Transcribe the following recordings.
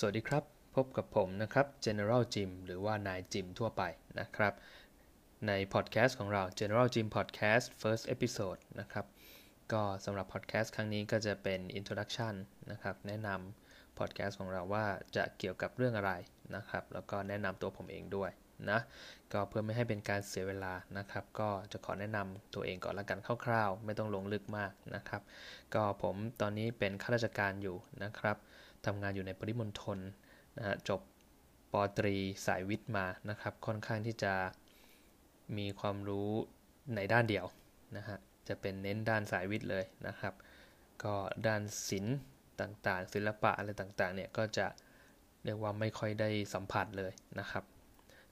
สวัสดีครับ พบกับผมนะครับ General Jim หรือว่านายจิมทั่วไปนะครับ ในพอดแคสต์ของเรา General Jim Podcast First Episode นะครับ ก็สำหรับพอดแคสต์ครั้งนี้ก็จะเป็น Introduction นะครับ แนะนำพอดแคสต์ของเราว่าจะเกี่ยวกับเรื่องอะไรนะครับ แล้วก็แนะนำตัวผมเองด้วยนะ ก็เพื่อไม่ให้เป็นการเสียเวลานะครับ ก็จะขอแนะนำตัวเองก่อนละกันคร่าวๆ ไม่ต้องลงลึกมากนะครับ ก็ผมตอนนี้เป็นข้าราชการอยู่นะครับ ทำงานอยู่ในปริมณฑลนะฮะจบปตรีสายวิทย์มานะครับ ค่อนข้างที่จะมีความรู้ในด้านเดียวนะฮะจะเป็นเน้นด้านสายวิทย์เลยนะครับ ก็ด้านศิลป์ต่างๆ ศิลปะอะไรต่างๆเนี่ยก็จะเรียกว่าไม่ค่อยได้สัมผัสเลยนะครับ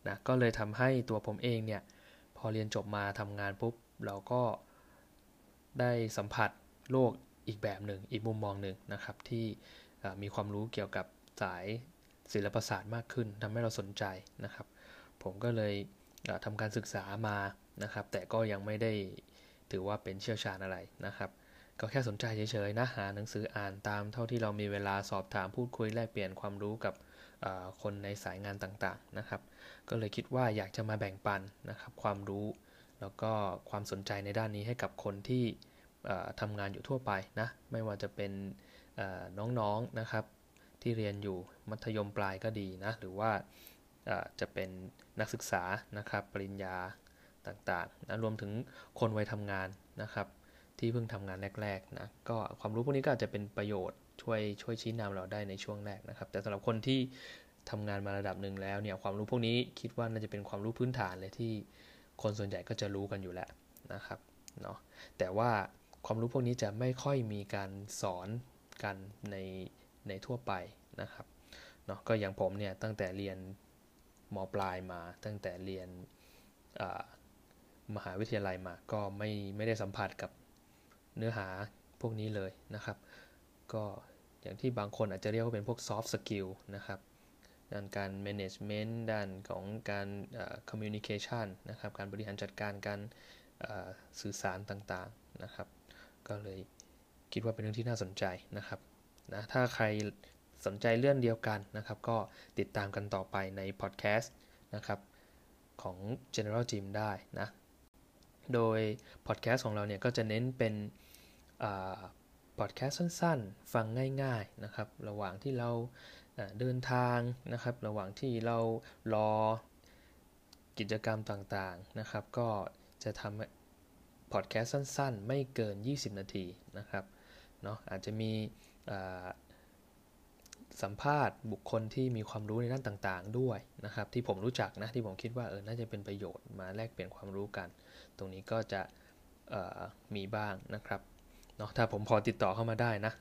นะก็เลยทำให้ตัวผมเองเนี่ยพอเรียนจบมาทำงานปุ๊บเราก็ได้สัมผัสโลกอีกแบบหนึ่งอีกมุมมองหนึ่งนะครับที่ มีความรู้เกี่ยวกับสายศิลปศาสตร์มากขึ้นทำให้เราสนใจนะครับ ผมก็เลยทำการศึกษามานะครับ แต่ก็ยังไม่ได้ถือว่าเป็นเชี่ยวชาญอะไรนะครับ ก็แค่สนใจเฉยๆนะหาหนังสืออ่านตามเท่าที่เรามีเวลาสอบถามพูดคุยแลกเปลี่ยนความรู้กับคนในสายงานต่างๆนะครับ ก็เลยคิดว่าอยากจะมาแบ่งปันนะครับ ความรู้แล้วก็ความสนใจในด้านนี้ให้กับคนที่ทำงานอยู่ทั่วไปนะไม่ว่าจะเป็น น้องๆนนะครับ ที่เรียนอยู่มัธยมปลายก็ดีนะ หรือว่าจะเป็นนักศึกษานะครับปริญญาต่างๆนะรวมถึงคนวัยทำงานนะครับ ที่เพิ่งทำงานแรกๆนะก็ความรู้พวกนี้ก็อาจจะเป็นประโยชน์ช่วยช่วยชี้นำเราได้ในช่วงแรกนะครับ แต่สำหรับคนที่ทำงานมาระดับหนึ่งแล้วเนี่ยความรู้พวกนี้คิดว่าน่าจะเป็นความรู้พื้นฐานเลยที่คนส่วนใหญ่ก็จะรู้กันอยู่แล้วนะครับเนาะแต่ว่าความรู้พวกนี้จะไม่ค่อยมีการสอน กันในในทั่วไปนะครับเนาะก็อย่างผมเนี่ยตั้งแต่เรียนมปลายมา ตั้งแต่เรียนมหาวิทยาลัยมาก็ไม่ไม่ได้สัมผัสกับเนื้อหาพวกนี้เลยนะครับ ก็อย่างที่บางคนอาจจะเรียกว่าเป็นพวก soft skill นะครับด้านการ management ด้านของการ communication นะครับ การบริหารจัดการการสื่อสารต่างๆนะครับ ก็เลย คิดว่าเป็นเรื่องที่น่าสนใจนะครับนะถ้าใครสนใจเรื่องเดียวกันนะครับ ก็ติดตามกันต่อไปในพอดแคสต์นะครับของ General Gym ได้นะ โดยพอดแคสต์ของเราเนี่ยก็จะเน้นเป็นพอดแคสต์สั้นๆ ฟังง่ายๆนะครับ ระหว่างที่เราเดินทางนะครับ ระหว่างที่เรารอกิจกรรมต่างๆนะครับ ก็จะทำพอดแคสต์สั้นๆ ไม่เกิน 20 นาทีนะครับ เนาะอาจจะมีสัมภาษณ์บุคคลที่มีความรู้ในด้านต่างๆ ด้วยนะครับ ที่ผมรู้จักนะที่ผมคิดว่าเออน่าจะเป็นประโยชน์มาแลกเปลี่ยนความรู้กัน ตรงนี้ก็จะมีบ้างนะครับเนาะถ้าผมพอติดต่อเข้ามาได้นะ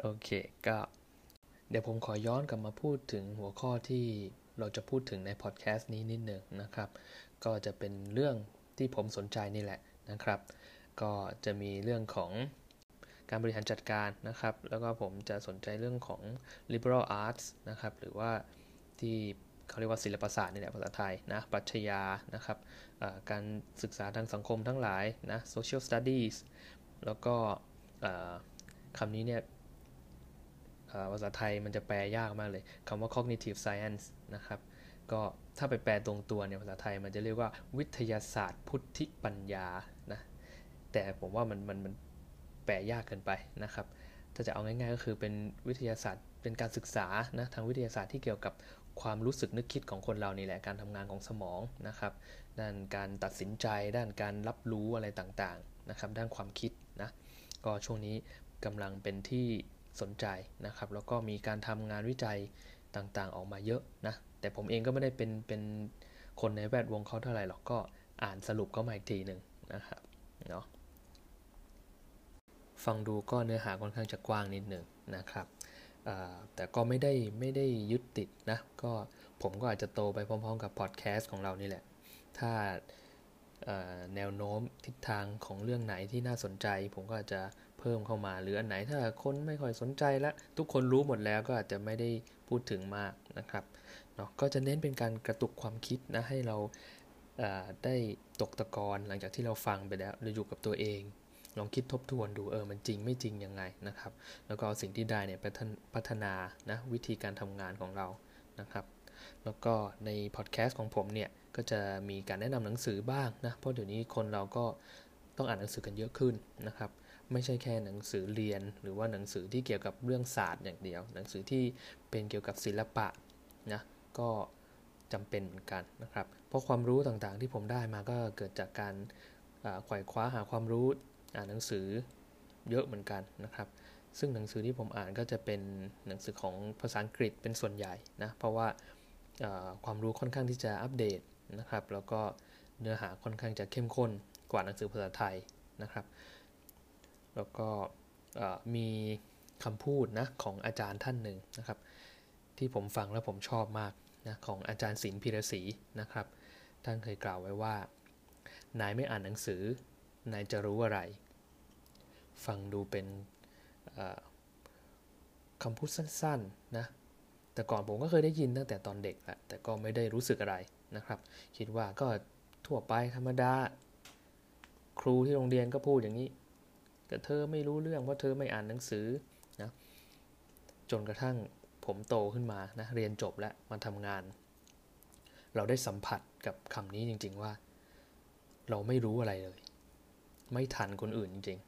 โอเคก็เดี๋ยวผมขอย้อนกลับมาพูดถึงหัวข้อที่เราจะพูดถึงในพอดแคสต์นี้นิดหนึ่งนะครับ ก็จะเป็นเรื่องที่ผมสนใจนี่แหละนะครับ ก็จะมีเรื่องของ การบริหารจัดการนะครับ แล้วก็ผมจะสนใจเรื่องของ liberal arts นะครับ หรือว่าที่เขาเรียกว่าศิลปศาสตร์นี่แหละภาษาไทยนะปรัชญานะครับการศึกษาทางสังคมทั้งหลายนะ social studies แล้วก็คำนี้เนี่ยภาษาไทยมันจะแปลยากมากเลยคำว่า cognitive science นะครับ ก็ถ้าไปแปลตรงตัวเนี่ยภาษาไทยมันจะเรียกว่าวิทยาศาสตร์พุทธิปัญญานะแต่ผมว่ามันมันมัน แปลยากเกินไปนะครับ ถ้าจะเอาง่ายๆก็คือเป็นวิทยาศาสตร์เป็นการศึกษานะทางวิทยาศาสตร์ที่เกี่ยวกับความรู้สึกนึกคิดของคนเรานี่แหละการทำงานของสมองนะครับด้านการตัดสินใจ ด้านการรับรู้อะไรต่างๆนะครับ ด้านความคิดนะก็ช่วงนี้กำลังเป็นที่สนใจนะครับ แล้วก็มีการทำงานวิจัยต่างๆ ออกมาเยอะนะแต่ผมเองก็ไม่ได้เป็นเป็นคนในแวดวงเขาเท่าไหร่หรอกก็อ่านสรุปก็มาอีกทีหนึ่งนะครับเนาะ ฟังดูก็เนื้อหาค่อนข้างจะกว้างนิดหนึ่งนะครับแต่ก็ไม่ได้ไม่ได้ยึดติดนะก็ผมก็อาจจะโตไปพร้อมๆกับพอดแคสต์ของเรานี่แหละ ถ้าแนวโน้มทิศทางของเรื่องไหนที่น่าสนใจ ผมก็อาจจะเพิ่มเข้ามาหรืออันไหนถ้าคนไม่ค่อยสนใจล้วทุกคนรู้หมดแล้วก็อาจจะไม่ได้พูดถึงมากนะครับเนาะก็จะเน้นเป็นการกระตุกความคิดนะให้เราได้ตกตะกอนหลังจากที่เราฟังไปแล้วเราอยู่กับตัวเอง ลองคิดทบทวนดูเออมันจริงไม่จริงยังไงนะครับ แล้วก็เอาสิ่งที่ได้เนี่ยไปพัฒนานะวิธีการทำงานของเรานะครับ แล้วก็ในพอดแคสต์ของผมเนี่ยก็จะมีการแนะนำหนังสือบ้างนะเพราะเดี๋ยวนี้คนเราก็ต้องอ่านหนังสือกันเยอะขึ้นนะครับไม่ใช่แค่หนังสือเรียน หรือว่าหนังสือที่เกี่ยวกับเรื่องศาสตร์อย่างเดียว หนังสือที่เป็นเกี่ยวกับศิลปะนะก็จำเป็นเหมือนกันนะครับ เพราะความรู้ต่างๆที่ผมได้มาก็เกิดจากการไขว่คว้าหาความรู้ อ่านหนังสือเยอะเหมือนกันนะครับ ซึ่งหนังสือที่ผมอ่านก็จะเป็นหนังสือของภาษาอังกฤษเป็นส่วนใหญ่นะ เพราะว่าความรู้ค่อนข้างที่จะอัปเดตนะครับ แล้วก็เนื้อหาค่อนข้างจะเข้มข้นกว่าหนังสือภาษาไทยนะครับ แล้วก็มีคำพูดนะของอาจารย์ท่านหนึ่งนะครับ ที่ผมฟังแล้วผมชอบมากนะของอาจารย์ศิลป์พิรศรีนะครับ ท่านเคยกล่าวไว้ว่า นายไม่อ่านหนังสือ นายจะรู้อะไร ฟังดูเป็นคำพูดสั้นๆนะแต่ก่อนผมก็เคยได้ยินตั้งแต่ตอนเด็กแหละแต่ก็ไม่ได้รู้สึกอะไรนะครับ คิดว่าก็ทั่วไปธรรมดา ครูที่โรงเรียนก็พูดอย่างนี้ แต่เธอไม่รู้เรื่องเพราะเธอไม่อ่านหนังสือนะจนกระทั่งผมโตขึ้นมานะเรียนจบแล้วมาทำงาน เราได้สัมผัสกับคำนี้จริง ๆว่า เราไม่รู้อะไรเลย ไม่ทันคนอื่นจริง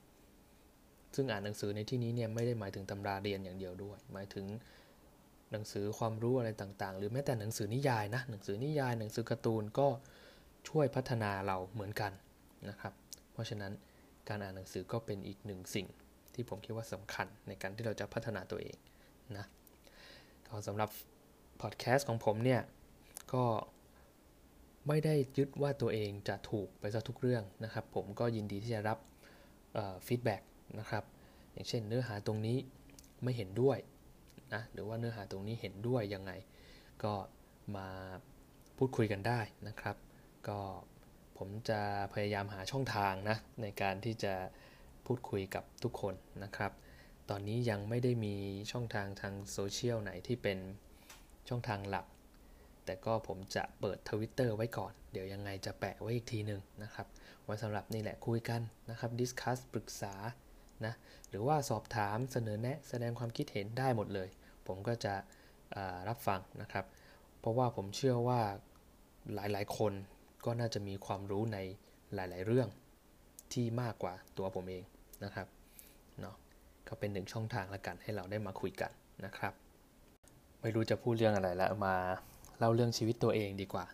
ๆ ซึ่งอ่านหนังสือในที่นี้เนี่ยไม่ได้หมายถึงตำราเรียนอย่างเดียวด้วย หมายถึงหนังสือความรู้อะไรต่างๆ หรือแม้แต่หนังสือนิยายนะ หนังสือนิยาย หนังสือการ์ตูนก็ช่วยพัฒนาเราเหมือนกันนะครับ เพราะฉะนั้นการอ่านหนังสือก็เป็นอีกหนึ่งสิ่งที่ผมคิดว่าสำคัญในการที่เราจะพัฒนาตัวเองนะก็สำหรับพอดแคสต์ของผมเนี่ยก็ ไม่ได้ยึดว่าตัวเองจะถูกไปซะทุกเรื่องนะครับ ผมก็ยินดีที่จะรับ feedback นะครับ อย่างเช่น เนื้อหาตรงนี้ไม่เห็นด้วยนะหรือว่าเนื้อหาตรงนี้เห็นด้วยยังไง ก็มาพูดคุยกันได้นะครับ ก็ผมจะพยายามหาช่องทางนะในการที่จะพูดคุยกับทุกคนนะครับ ตอนนี้ยังไม่ได้มีช่องทางทางโซเชียลไหนที่เป็นช่องทางหลัก แต่ก็ผมจะเปิดทวิตเตอร์ไว้ก่อน เดี๋ยวยังไงจะแปะไว้อีกทีหนึ่งนะครับไว้สำหรับนี่แหละคุยกันนะครับ discuss ปรึกษานะหรือว่าสอบถามเสนอแนะแสดงความคิดเห็นได้หมดเลย ผมก็จะรับฟังนะครับ เพราะว่าผมเชื่อว่าหลายๆ คนก็น่าจะมีความรู้ในหลาย ๆ เรื่องที่มากกว่าตัวผมเองนะครับเนาะก็เป็นหนึ่งช่องทางละกันให้เราได้มาคุยกันนะครับ ไม่รู้จะพูดเรื่องอะไรแล้วมา เล่าเรื่องชีวิตตัวเองดีกว่า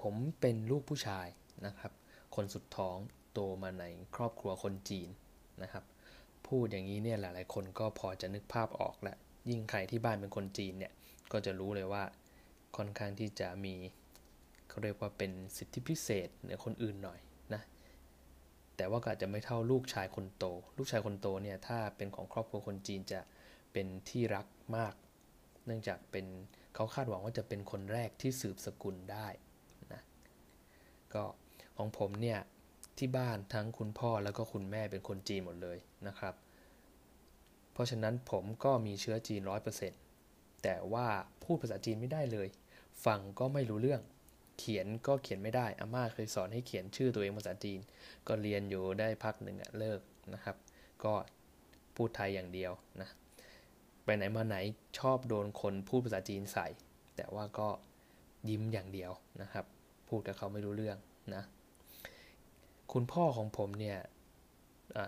ผมเป็นลูกผู้ชายนะครับ คนสุดท้องโตมาในครอบครัวคนจีนนะครับ พูดอย่างนี้เนี่ยหลายๆ คนก็พอจะนึกภาพออกแหละยิ่งใครที่บ้านเป็นคนจีนเนี่ยก็จะรู้เลยว่าค่อนข้างที่จะมีเขาเรียกว่าเป็นสิทธิพิเศษเหนือคนอื่นหน่อยนะแต่ว่าก็อาจจะไม่เท่าลูกชายคนโต ลูกชายคนโตเนี่ยถ้าเป็นของครอบครัวคนจีนจะเป็นที่รัก มาก เนื่องจากเป็นเขาคาดหวังว่าจะเป็นคนแรกที่สืบสกุลได้นะก็ของผมเนี่ยที่บ้านทั้งคุณพ่อแล้วก็คุณแม่เป็นคนจีนหมดเลยนะครับ เพราะฉะนั้นผมก็มีเชื้อจีนร้อยเปอร์เซ็นต์แต่ว่าพูดภาษาจีนไม่ได้เลย ฟังก็ไม่รู้เรื่อง เขียนก็เขียนไม่ได้อาม่าเคยสอนให้เขียนชื่อตัวเองภาษาจีน ก็เรียนอยู่ได้พักหนึ่งอะเลิกนะครับ ก็พูดไทยอย่างเดียวนะ ไปไหนมาไหนชอบโดนคนพูดภาษาจีนใส่ แต่ว่าก็ยิ้มอย่างเดียวนะครับ พูดกับเขาไม่รู้เรื่องนะคุณพ่อของผมเนี่ย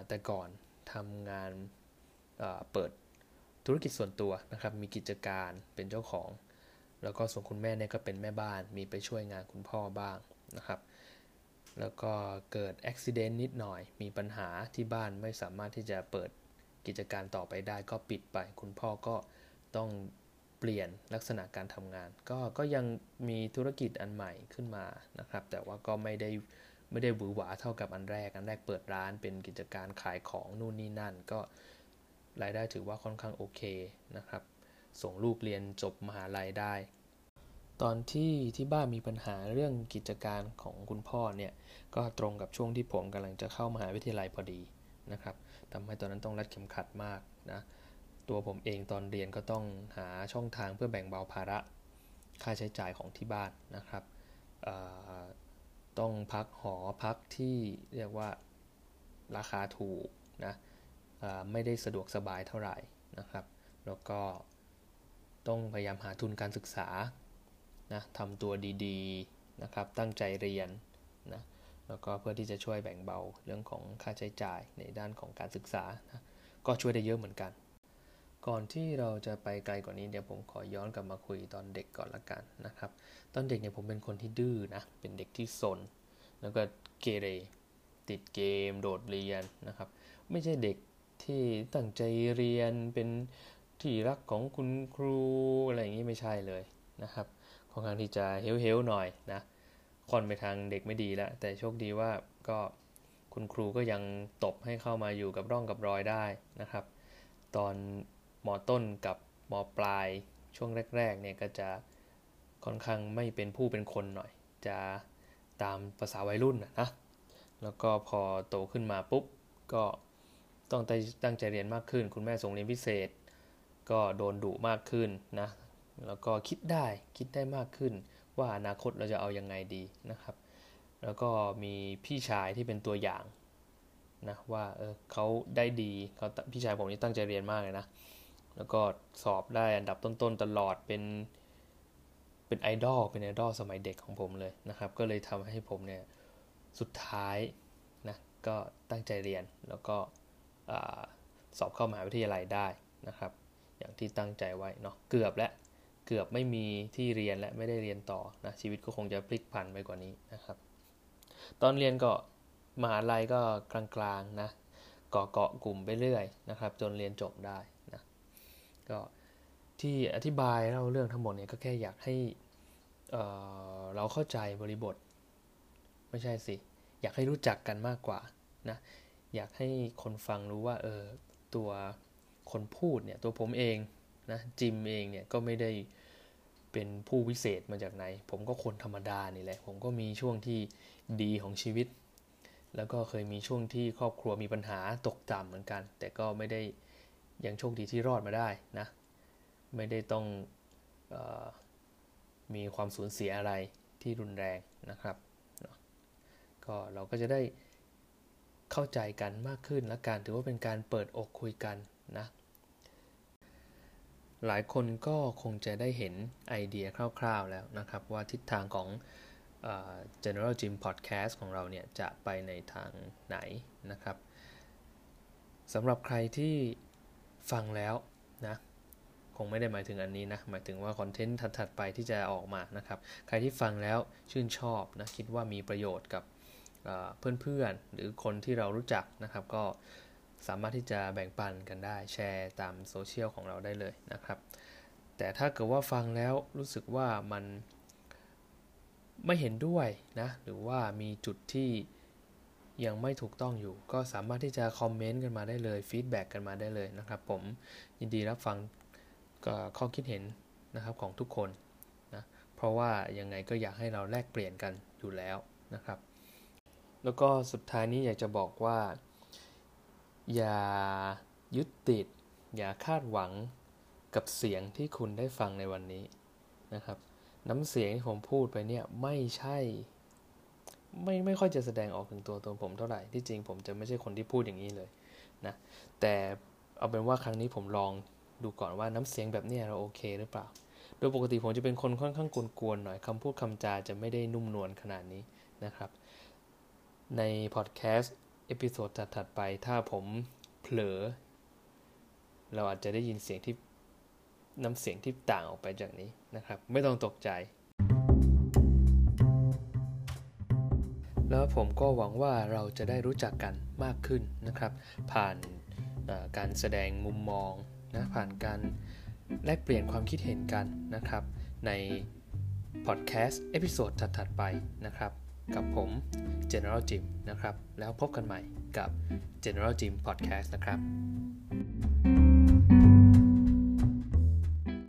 แต่ก่อนทำงานเปิดธุรกิจส่วนตัวนะครับ มีกิจการเป็นเจ้าของ แล้วก็ส่วนคุณแม่เนี่ยก็เป็นแม่บ้าน มีไปช่วยงานคุณพ่อบ้างนะครับ แล้วก็เกิดอุบิเหตุนิดหน่อย มีปัญหาที่บ้านไม่สามารถที่จะเปิด กิจการต่อไปได้ก็ปิดไป คุณพ่อก็ต้องเปลี่ยนลักษณะการทำงาน ก็ก็ยังมีธุรกิจอันใหม่ขึ้นมานะครับ แต่ว่าก็ไม่ได้ไม่ได้หวือหวาเท่ากับอันแรก อันแรกเปิดร้านเป็นกิจการขายของนู่นนี่นั่น ก็รายได้ถือว่าค่อนข้างโอเคนะครับ ส่งลูกเรียนจบมหาลัยได้ ตอนที่ที่บ้านมีปัญหาเรื่องกิจการของคุณพ่อเนี่ย ก็ตรงกับช่วงที่ผมกำลังจะเข้ามหาวิทยาลัยพอดี นะครับทำให้ตอนนั้นต้องรัดเข็มขัดมากนะตัวผมเองตอนเรียนก็ต้องหาช่องทางเพื่อแบ่งเบาภาระค่าใช้จ่ายของที่บ้านนะครับต้องพักหอพักที่เรียกว่าราคาถูกนะไม่ได้สะดวกสบายเท่าไหร่นะครับ แล้วก็ต้องพยายามหาทุนการศึกษานะทำตัวดีๆนะครับตั้งใจเรียนนะ แล้วก็เพื่อที่จะช่วยแบ่งเบาเรื่องของค่าใช้จ่ายในด้านของการศึกษานะก็ช่วยได้เยอะเหมือนกัน ก่อนที่เราจะไปไกลกว่านี้เดี๋ยวผมขอย้อนกลับมาคุยตอนเด็กก่อนละกันนะครับ ตอนเด็กเนี่ยผมเป็นคนที่ดื้อนะ เป็นเด็กที่สน แล้วก็เกเร ติดเกม โดดเรียนนะครับ ไม่ใช่เด็กที่ตั้งใจเรียนเป็นที่รักของคุณครูอะไรอย่างนี้ไม่ใช่เลยนะครับค่อนข้างที่จะเฮลๆหน่อยนะ ค่อนไปทางเด็กไม่ดีแล้ว แต่โชคดีว่าก็คุณครูก็ยังตบให้เข้ามาอยู่กับร่องกับรอยได้นะครับ ตอนมอต้นกับมอปลายช่วงแรกๆเนี่ยก็จะค่อนข้างไม่เป็นผู้เป็นคนหน่อย จะตามภาษาวัยรุ่นนะแล้วก็พอโตขึ้นมาปุ๊บก็ต้องตั้งใจเรียนมากขึ้น คุณแม่ส่งเรียนพิเศษ ก็โดนดุมากขึ้นนะแล้วก็คิดได้คิดได้มากขึ้น ว่าอนาคตเราจะเอายังไงดีนะครับ แล้วก็มีพี่ชายที่เป็นตัวอย่างนะว่าเออเขาได้ดีเขาพี่ชายผมนี่ตั้งใจเรียนมากเลยนะ แล้วก็สอบได้อันดับต้นๆตลอดเป็นเป็นไอดอลเป็นไอดอลสมัยเด็กของผมเลยนะครับ ก็เลยทำให้ผมเนี่ยสุดท้ายนะก็ตั้งใจเรียนแล้วก็สอบเข้ามหาวิทยาลัยได้นะครับ อย่างที่ตั้งใจไว้เนาะเกือบและ เกือบไม่มีที่เรียนและไม่ได้เรียนต่อนะชีวิตก็คงจะพลิกผันไปกว่านี้นะครับ ตอนเรียนก็มหาลัยก็กลางๆนะเกาะเกาะกลุ่มไปเรื่อยนะครับ จนเรียนจบได้นะก็ที่อธิบายเล่าเรื่องทั้งหมดเนี่ยก็แค่อยากให้เเราเข้าใจบริบท ไม่ใช่สิ อยากให้รู้จักกันมากกว่านะอยากให้คนฟังรู้ว่าเออตัวคนพูดเนี่ยตัวผมเอง นะจิมเองเนี่ยก็ไม่ได้เป็นผู้วิเศษมาจากไหน ผมก็คนธรรมดานี่แหละ ผมก็มีช่วงที่ดีของชีวิต แล้วก็เคยมีช่วงที่ครอบครัวมีปัญหาตกต่ำเหมือนกัน แต่ก็ไม่ได้ยังโชคดีที่รอดมาได้นะ ไม่ได้ต้องออมีความสูญเสียอะไรที่รุนแรงนะครับก็เราก็จะได้เข้าใจกันมากขึ้นและการถือว่าเป็นการเปิดอกคุยกันนะ หลายคนก็คงจะได้เห็นไอเดียคร่าวๆแล้วนะครับ ว่าทิศทางของ General Gym Podcast ของเราเนี่ยจะไปในทางไหนนะครับสำหรับใครที่ฟังแล้วนะคงไม่ได้หมายถึงอันนี้นะ หมายถึงว่าคอนเทนต์ถัดๆไปที่จะออกมานะครับ ใครที่ฟังแล้วชื่นชอบนะ คิดว่ามีประโยชน์กับเพื่อนๆ หรือคนที่เรารู้จักนะครับ ก็ สามารถที่จะแบ่งปันกันได้แชร์ตามโซเชียลของเราได้เลยนะครับ แต่ถ้าเกิดว่าฟังแล้วรู้สึกว่ามันไม่เห็นด้วยนะหรือว่ามีจุดที่ยังไม่ถูกต้องอยู่ ก็สามารถที่จะคอมเมนต์กันมาได้เลยฟีดแบ็กกันมาได้เลยนะครับ ผมยินดีรับฟังข้อคิดเห็นนะครับของทุกคนนะเพราะว่ายังไงก็อยากให้เราแลกเปลี่ยนกันอยู่แล้วนะครับ แล้วก็สุดท้ายนี้อยากจะบอกว่า อย่ายึดติด อย่าคาดหวังกับเสียงที่คุณได้ฟังในวันนี้นะครับ น้ำเสียงที่ผมพูดไปเนี่ยไม่ใช่ ไม่ไม่ค่อยจะแสดงออกถึงตัวตนผมเท่าไหร่ที่จริงผมจะไม่ใช่คนที่พูดอย่างนี้เลยนะแต่เอาเป็นว่าครั้งนี้ผมลองดูก่อนว่าน้ำเสียงแบบนี้เราโอเคหรือเปล่า โดยปกติผมจะเป็นคนค่อนข้างกวนๆหน่อยคำพูดคำจาจะไม่ได้นุ่มนวลขนาดนี้นะครับ ในพอดแคสต์ episode ถัดๆไปถ้าผมเผลอ เราอาจจะได้ยินเสียงที่น้ำเสียงที่ต่างออกไปจากนี้นะครับ ไม่ต้องตกใจ แล้วผมก็หวังว่าเราจะได้รู้จักกันมากขึ้นนะครับ ผ่านการแสดงมุมมองนะผ่านการแลกเปลี่ยนความคิดเห็นกันนะครับ ในพอดแคสต์ episode ถัดๆไปนะครับ กับผม General Jim นะครับ แล้วพบกันใหม่กับ General Jim Podcast นะครับ